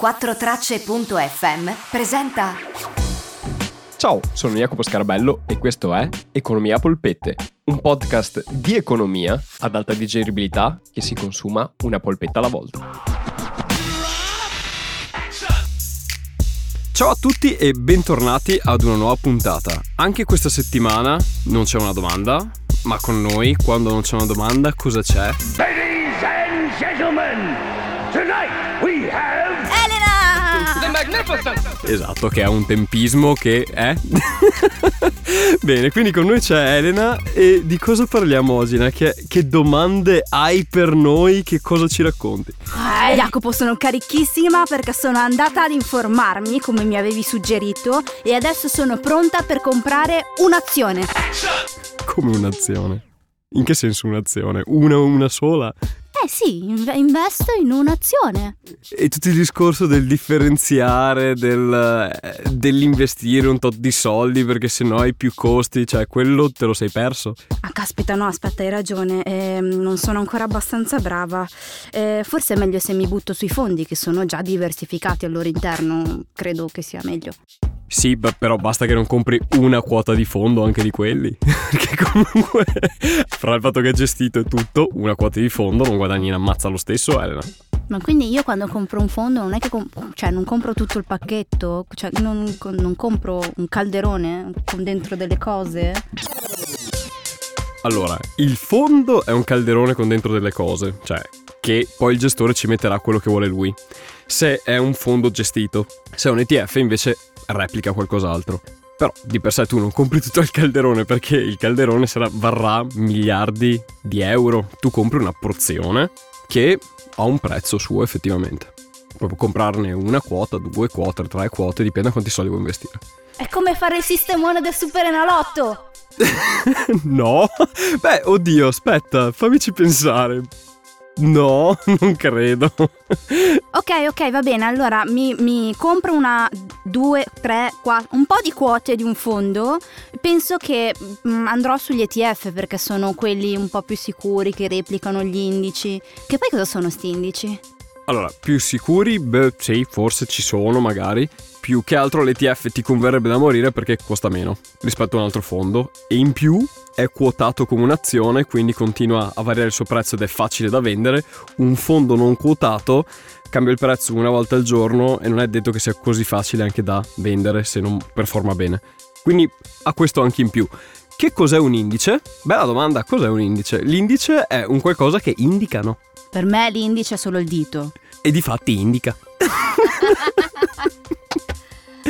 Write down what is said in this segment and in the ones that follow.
4Tracce.fm presenta. Ciao, sono Jacopo Scarabello e questo è Economia Polpette, un podcast di economia ad alta digeribilità che si consuma una polpetta alla volta. Ciao a tutti e bentornati ad una nuova puntata. Anche questa settimana non c'è una domanda, ma con noi, quando non c'è una domanda, cosa c'è? Ladies and gentlemen, tonight we have Esatto, che ha un tempismo che è. Bene, quindi con noi c'è Elena e di cosa parliamo oggi? Elena? Che, che domande hai per noi? Che cosa ci racconti? Eh, Jacopo, sono carichissima perché sono andata ad informarmi come mi avevi suggerito e adesso sono pronta per comprare un'azione. Come un'azione. In che senso un'azione? Una una sola? Eh sì, inve- investo in un'azione. E tutto il discorso del differenziare, del, eh, dell'investire un tot di soldi perché sennò hai più costi, cioè quello te lo sei perso. Ah, caspita, no, aspetta, hai ragione. ehm, non sono ancora abbastanza brava. Eh, forse è meglio se mi butto sui fondi che sono già diversificati al loro interno. Credo che sia meglio. Sì, beh, però basta che non compri una quota di fondo anche di quelli. Perché comunque, fra il fatto che è gestito e tutto, una quota di fondo non guadagni in ammazza lo stesso, Elena. Ma quindi io quando compro un fondo non è che com- cioè, non compro tutto il pacchetto, cioè non, non compro un calderone con dentro delle cose. Allora, il fondo è un calderone con dentro delle cose, cioè che poi il gestore ci metterà quello che vuole lui. Se è un fondo gestito, se è un ETF invece replica qualcos'altro. Però di per sé tu non compri tutto il calderone perché il calderone sarà, varrà miliardi di euro. Tu compri una porzione che ha un prezzo suo effettivamente. Proprio comprarne una quota, due quote, tre quote, dipende da quanti soldi vuoi investire. È come fare il sistemone del Super Enalotto. No? Beh, oddio, aspetta, fammici pensare. No, non credo. Ok, ok, va bene. Allora mi, mi compro una, due, tre, quattro, un po' di quote di un fondo. Penso che mm, andrò sugli ETF perché sono quelli un po' più sicuri che replicano gli indici. Che poi cosa sono sti indici? Allora, più sicuri? Beh, sì, forse ci sono magari. Più che altro l'ETF ti converrebbe da morire perché costa meno rispetto a un altro fondo. E in più è quotato come un'azione, quindi continua a variare il suo prezzo ed è facile da vendere. Un fondo non quotato cambia il prezzo una volta al giorno e non è detto che sia così facile anche da vendere se non performa bene. Quindi ha questo anche in più. Che cos'è un indice? Bella domanda, cos'è un indice? L'indice è un qualcosa che indicano Per me l'indice è solo il dito. e di fatti indica.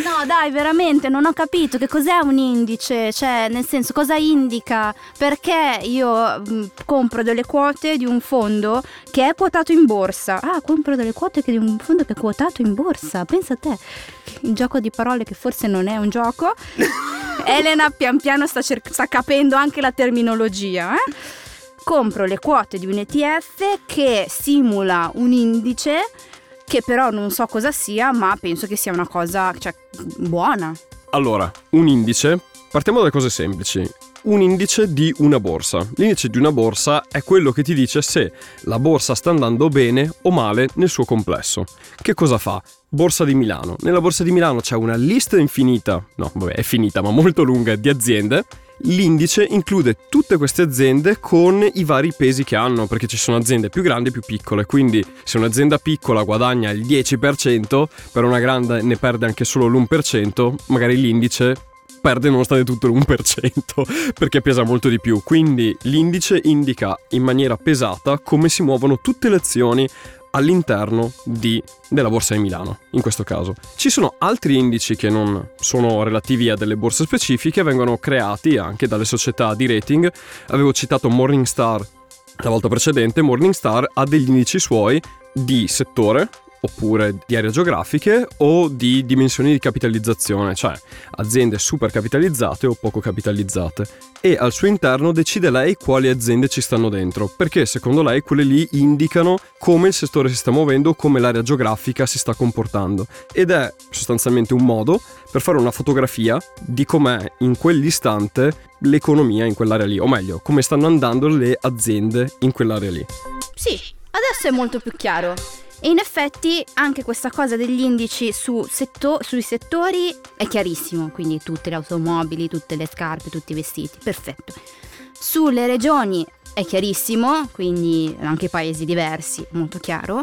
No, dai, veramente, non ho capito che cos'è un indice, cioè, nel senso, cosa indica? Perché io mh, compro delle quote di un fondo che è quotato in borsa. Ah, compro delle quote di un fondo che è quotato in borsa. Pensa a te, il gioco di parole che forse non è un gioco. Elena pian piano sta, cer- sta capendo anche la terminologia, eh? Compro le quote di un ETF che simula un indice che però non so cosa sia, ma penso che sia una cosa cioè, buona. Allora, un indice, partiamo dalle cose semplici. Un indice di una borsa. L'indice di una borsa è quello che ti dice se la borsa sta andando bene o male nel suo complesso. Che cosa fa? Borsa di Milano. Nella borsa di Milano c'è una lista infinita, no, vabbè, è finita, ma molto lunga di aziende. L'indice include tutte queste aziende con i vari pesi che hanno, perché ci sono aziende più grandi e più piccole. Quindi, se un'azienda piccola guadagna il 10%, per una grande ne perde anche solo l'1%, magari l'indice perde nonostante tutto l'1% perché pesa molto di più. Quindi l'indice indica in maniera pesata come si muovono tutte le azioni all'interno di- della borsa di Milano, in questo caso. Ci sono altri indici che non sono relativi a delle borse specifiche, vengono creati anche dalle società di rating. Avevo citato Morningstar la volta precedente, Morningstar ha degli indici suoi di settore oppure di aree geografiche o di dimensioni di capitalizzazione, cioè aziende super capitalizzate o poco capitalizzate. E al suo interno decide lei quali aziende ci stanno dentro, perché secondo lei quelle lì indicano come il settore si sta muovendo, come l'area geografica si sta comportando. Ed è sostanzialmente un modo per fare una fotografia di com'è in quell'istante l'economia in quell'area lì, o meglio, come stanno andando le aziende in quell'area lì. Sì, adesso è molto più chiaro. E in effetti anche questa cosa degli indici su setto- sui settori è chiarissimo, quindi tutte le automobili, tutte le scarpe, tutti i vestiti, perfetto. Sulle regioni è chiarissimo, quindi anche paesi diversi, molto chiaro.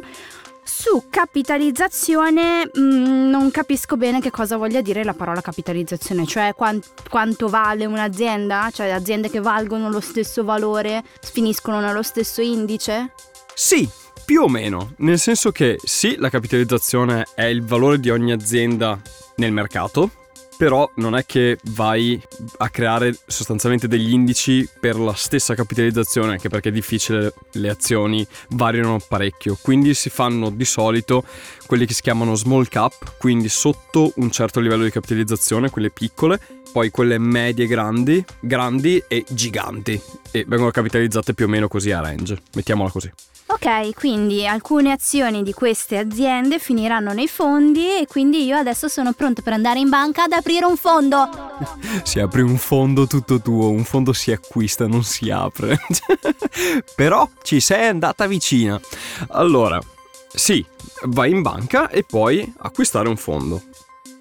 Su capitalizzazione mh, non capisco bene che cosa voglia dire la parola capitalizzazione, cioè quan- quanto vale un'azienda, cioè aziende che valgono lo stesso valore finiscono nello stesso indice? Sì, più o meno, nel senso che sì, la capitalizzazione è il valore di ogni azienda nel mercato, però non è che vai a creare sostanzialmente degli indici per la stessa capitalizzazione, anche perché è difficile, le azioni variano parecchio, quindi si fanno di solito quelli che si chiamano small cap, quindi sotto un certo livello di capitalizzazione, quelle piccole, poi quelle medie grandi, grandi e giganti e vengono capitalizzate più o meno così a range, mettiamola così. Ok, quindi alcune azioni di queste aziende finiranno nei fondi e quindi io adesso sono pronto per andare in banca ad aprire un fondo. Si apre un fondo tutto tuo, un fondo si acquista, non si apre. Però ci sei andata vicina. Allora, sì, vai in banca e puoi acquistare un fondo.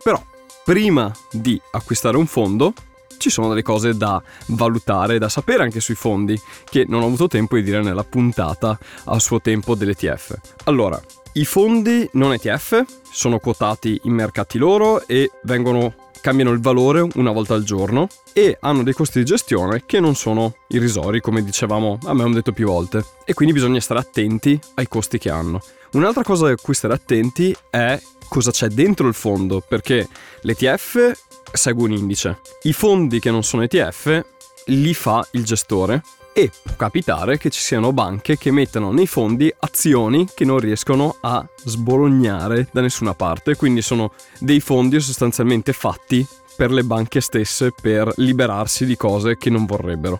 Però, prima di acquistare un fondo, ci sono delle cose da valutare, da sapere anche sui fondi, che non ho avuto tempo di dire nella puntata a suo tempo dell'ETF. Allora, i fondi non ETF sono quotati in mercati loro e vengono cambiano il valore una volta al giorno e hanno dei costi di gestione che non sono irrisori, come dicevamo, a me hanno detto più volte, e quindi bisogna stare attenti ai costi che hanno. Un'altra cosa a cui stare attenti è cosa c'è dentro il fondo, perché l'ETF segue un indice. I fondi che non sono ETF li fa il gestore e può capitare che ci siano banche che mettano nei fondi azioni che non riescono a sbolognare da nessuna parte, quindi sono dei fondi sostanzialmente fatti per le banche stesse per liberarsi di cose che non vorrebbero.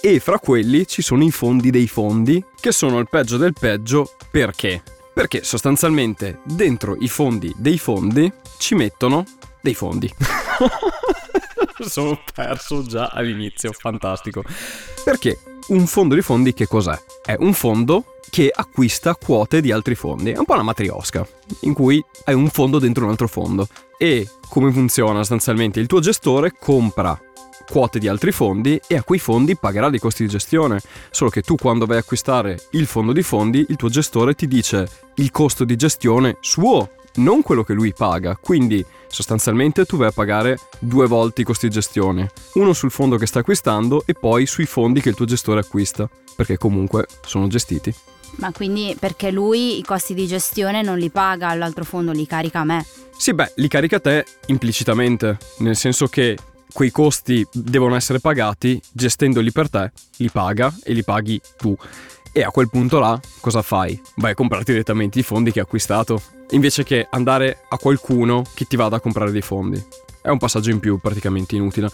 E fra quelli ci sono i fondi dei fondi, che sono il peggio del peggio perché? Perché sostanzialmente dentro i fondi dei fondi ci mettono dei fondi. Sono perso già all'inizio, fantastico. Perché un fondo di fondi che cos'è? È un fondo che acquista quote di altri fondi. È un po' una matriosca, in cui hai un fondo dentro un altro fondo. E come funziona sostanzialmente? Il tuo gestore compra quote di altri fondi e a quei fondi pagherà dei costi di gestione. Solo che tu quando vai a acquistare il fondo di fondi, il tuo gestore ti dice il costo di gestione suo, non quello che lui paga. Quindi sostanzialmente tu vai a pagare due volte i costi di gestione. Uno sul fondo che sta acquistando e poi sui fondi che il tuo gestore acquista, perché comunque sono gestiti. Ma quindi perché lui i costi di gestione non li paga all'altro fondo, li carica a me? Sì, beh, li carica a te implicitamente, nel senso che quei costi devono essere pagati, gestendoli per te, li paga e li paghi tu. E a quel punto là cosa fai? Vai a comprarti direttamente i fondi che hai acquistato, invece che andare a qualcuno che ti vada a comprare dei fondi. È un passaggio in più praticamente inutile.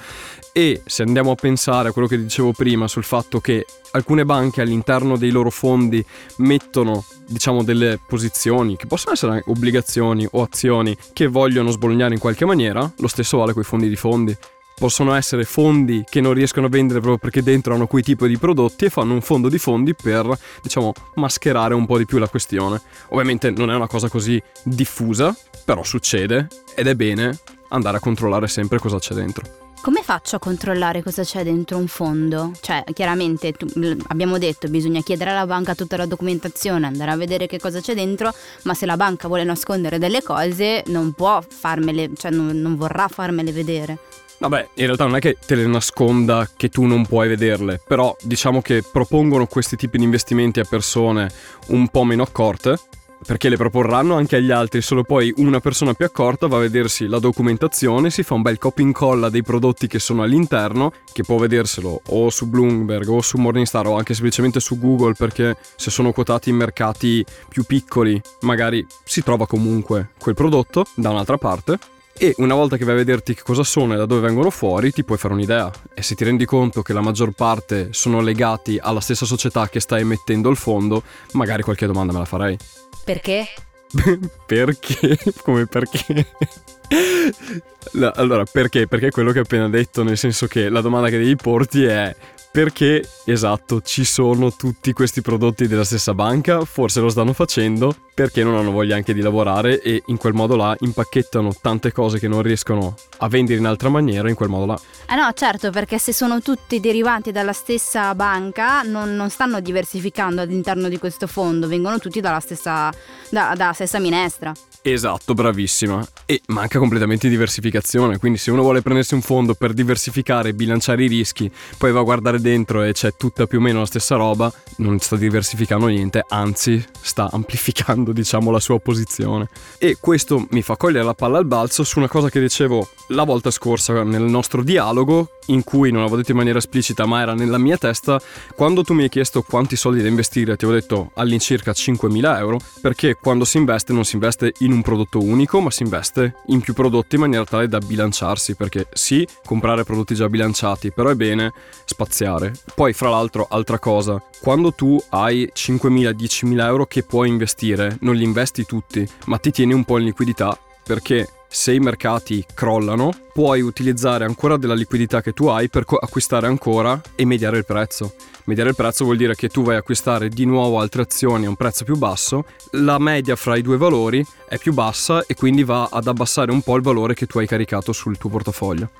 E se andiamo a pensare a quello che dicevo prima sul fatto che alcune banche all'interno dei loro fondi mettono diciamo delle posizioni che possono essere obbligazioni o azioni che vogliono sbolognare in qualche maniera, lo stesso vale con i fondi di fondi possono essere fondi che non riescono a vendere proprio perché dentro hanno quei tipi di prodotti e fanno un fondo di fondi per, diciamo, mascherare un po' di più la questione. Ovviamente non è una cosa così diffusa, però succede ed è bene andare a controllare sempre cosa c'è dentro. Come faccio a controllare cosa c'è dentro un fondo? Cioè, chiaramente tu, abbiamo detto bisogna chiedere alla banca tutta la documentazione, andare a vedere che cosa c'è dentro, ma se la banca vuole nascondere delle cose non può farmele, cioè non, non vorrà farmele vedere. Vabbè, in realtà non è che te le nasconda che tu non puoi vederle, però diciamo che propongono questi tipi di investimenti a persone un po' meno accorte, perché le proporranno anche agli altri, solo poi una persona più accorta va a vedersi la documentazione, si fa un bel copia incolla dei prodotti che sono all'interno, che può vederselo o su Bloomberg o su Morningstar o anche semplicemente su Google, perché se sono quotati in mercati più piccoli magari si trova comunque quel prodotto da un'altra parte e una volta che vai a vederti che cosa sono e da dove vengono fuori ti puoi fare un'idea e se ti rendi conto che la maggior parte sono legati alla stessa società che sta emettendo il fondo, magari qualche domanda me la farei. Perché? perché? Come perché? allora, perché? Perché è quello che ho appena detto, nel senso che la domanda che devi porti è perché, esatto, ci sono tutti questi prodotti della stessa banca, forse lo stanno facendo perché non hanno voglia anche di lavorare e in quel modo là impacchettano tante cose che non riescono a vendere in altra maniera in quel modo là. Eh no, certo, perché se sono tutti derivanti dalla stessa banca non, non stanno diversificando all'interno di questo fondo, vengono tutti dalla stessa, da, dalla stessa minestra. Esatto, bravissima. E manca completamente diversificazione, quindi se uno vuole prendersi un fondo per diversificare e bilanciare i rischi, poi va a guardare dentro e c'è tutta più o meno la stessa roba, non sta diversificando niente, anzi sta amplificando diciamo la sua posizione. E questo mi fa cogliere la palla al balzo su una cosa che dicevo la volta scorsa nel nostro dialogo, in cui non l'avevo detto in maniera esplicita ma era nella mia testa, quando tu mi hai chiesto quanti soldi da investire ti avevo detto all'incirca 5.000 euro, perché quando si investe non si investe in un prodotto unico, ma si investe in più prodotti in maniera tale da bilanciarsi, perché sì, comprare prodotti già bilanciati, però è bene spaziare. Poi, fra l'altro, altra cosa, quando tu hai 5.000-10.000 euro che puoi investire, non li investi tutti, ma ti tieni un po' in liquidità, perché se i mercati crollano, puoi utilizzare ancora della liquidità che tu hai per acquistare ancora e mediare il prezzo. Mediare il prezzo vuol dire che tu vai a acquistare di nuovo altre azioni a un prezzo più basso, la media fra i due valori è più bassa e quindi va ad abbassare un po' il valore che tu hai caricato sul tuo portafoglio.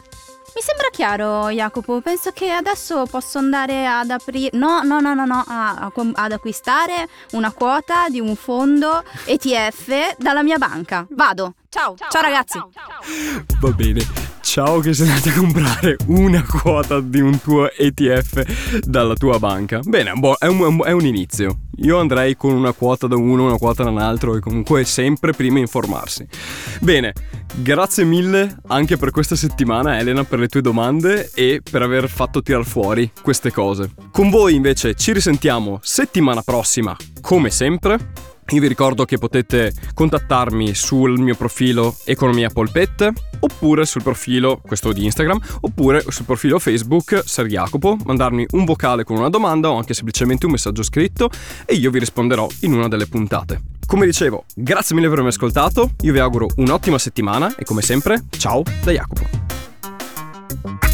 Chiaro, Jacopo. Penso che adesso posso andare ad aprire. No, no, no, no, no. A, a, ad acquistare una quota di un fondo ETF dalla mia banca. Vado. Ciao, ciao, ciao ragazzi. Ciao, ciao. Va bene. Ciao che sei andato a comprare una quota di un tuo ETF dalla tua banca. Bene, boh, è, un, è un inizio. Io andrei con una quota da uno, una quota da un altro e comunque sempre prima informarsi. Bene, grazie mille anche per questa settimana Elena per le tue domande e per aver fatto tirar fuori queste cose. Con voi invece ci risentiamo settimana prossima, come sempre. Io vi ricordo che potete contattarmi sul mio profilo Economia Polpette oppure sul profilo, questo di Instagram, oppure sul profilo Facebook Ser Jacopo, mandarmi un vocale con una domanda o anche semplicemente un messaggio scritto e io vi risponderò in una delle puntate. Come dicevo, grazie mille per avermi ascoltato, io vi auguro un'ottima settimana e come sempre, ciao da Jacopo.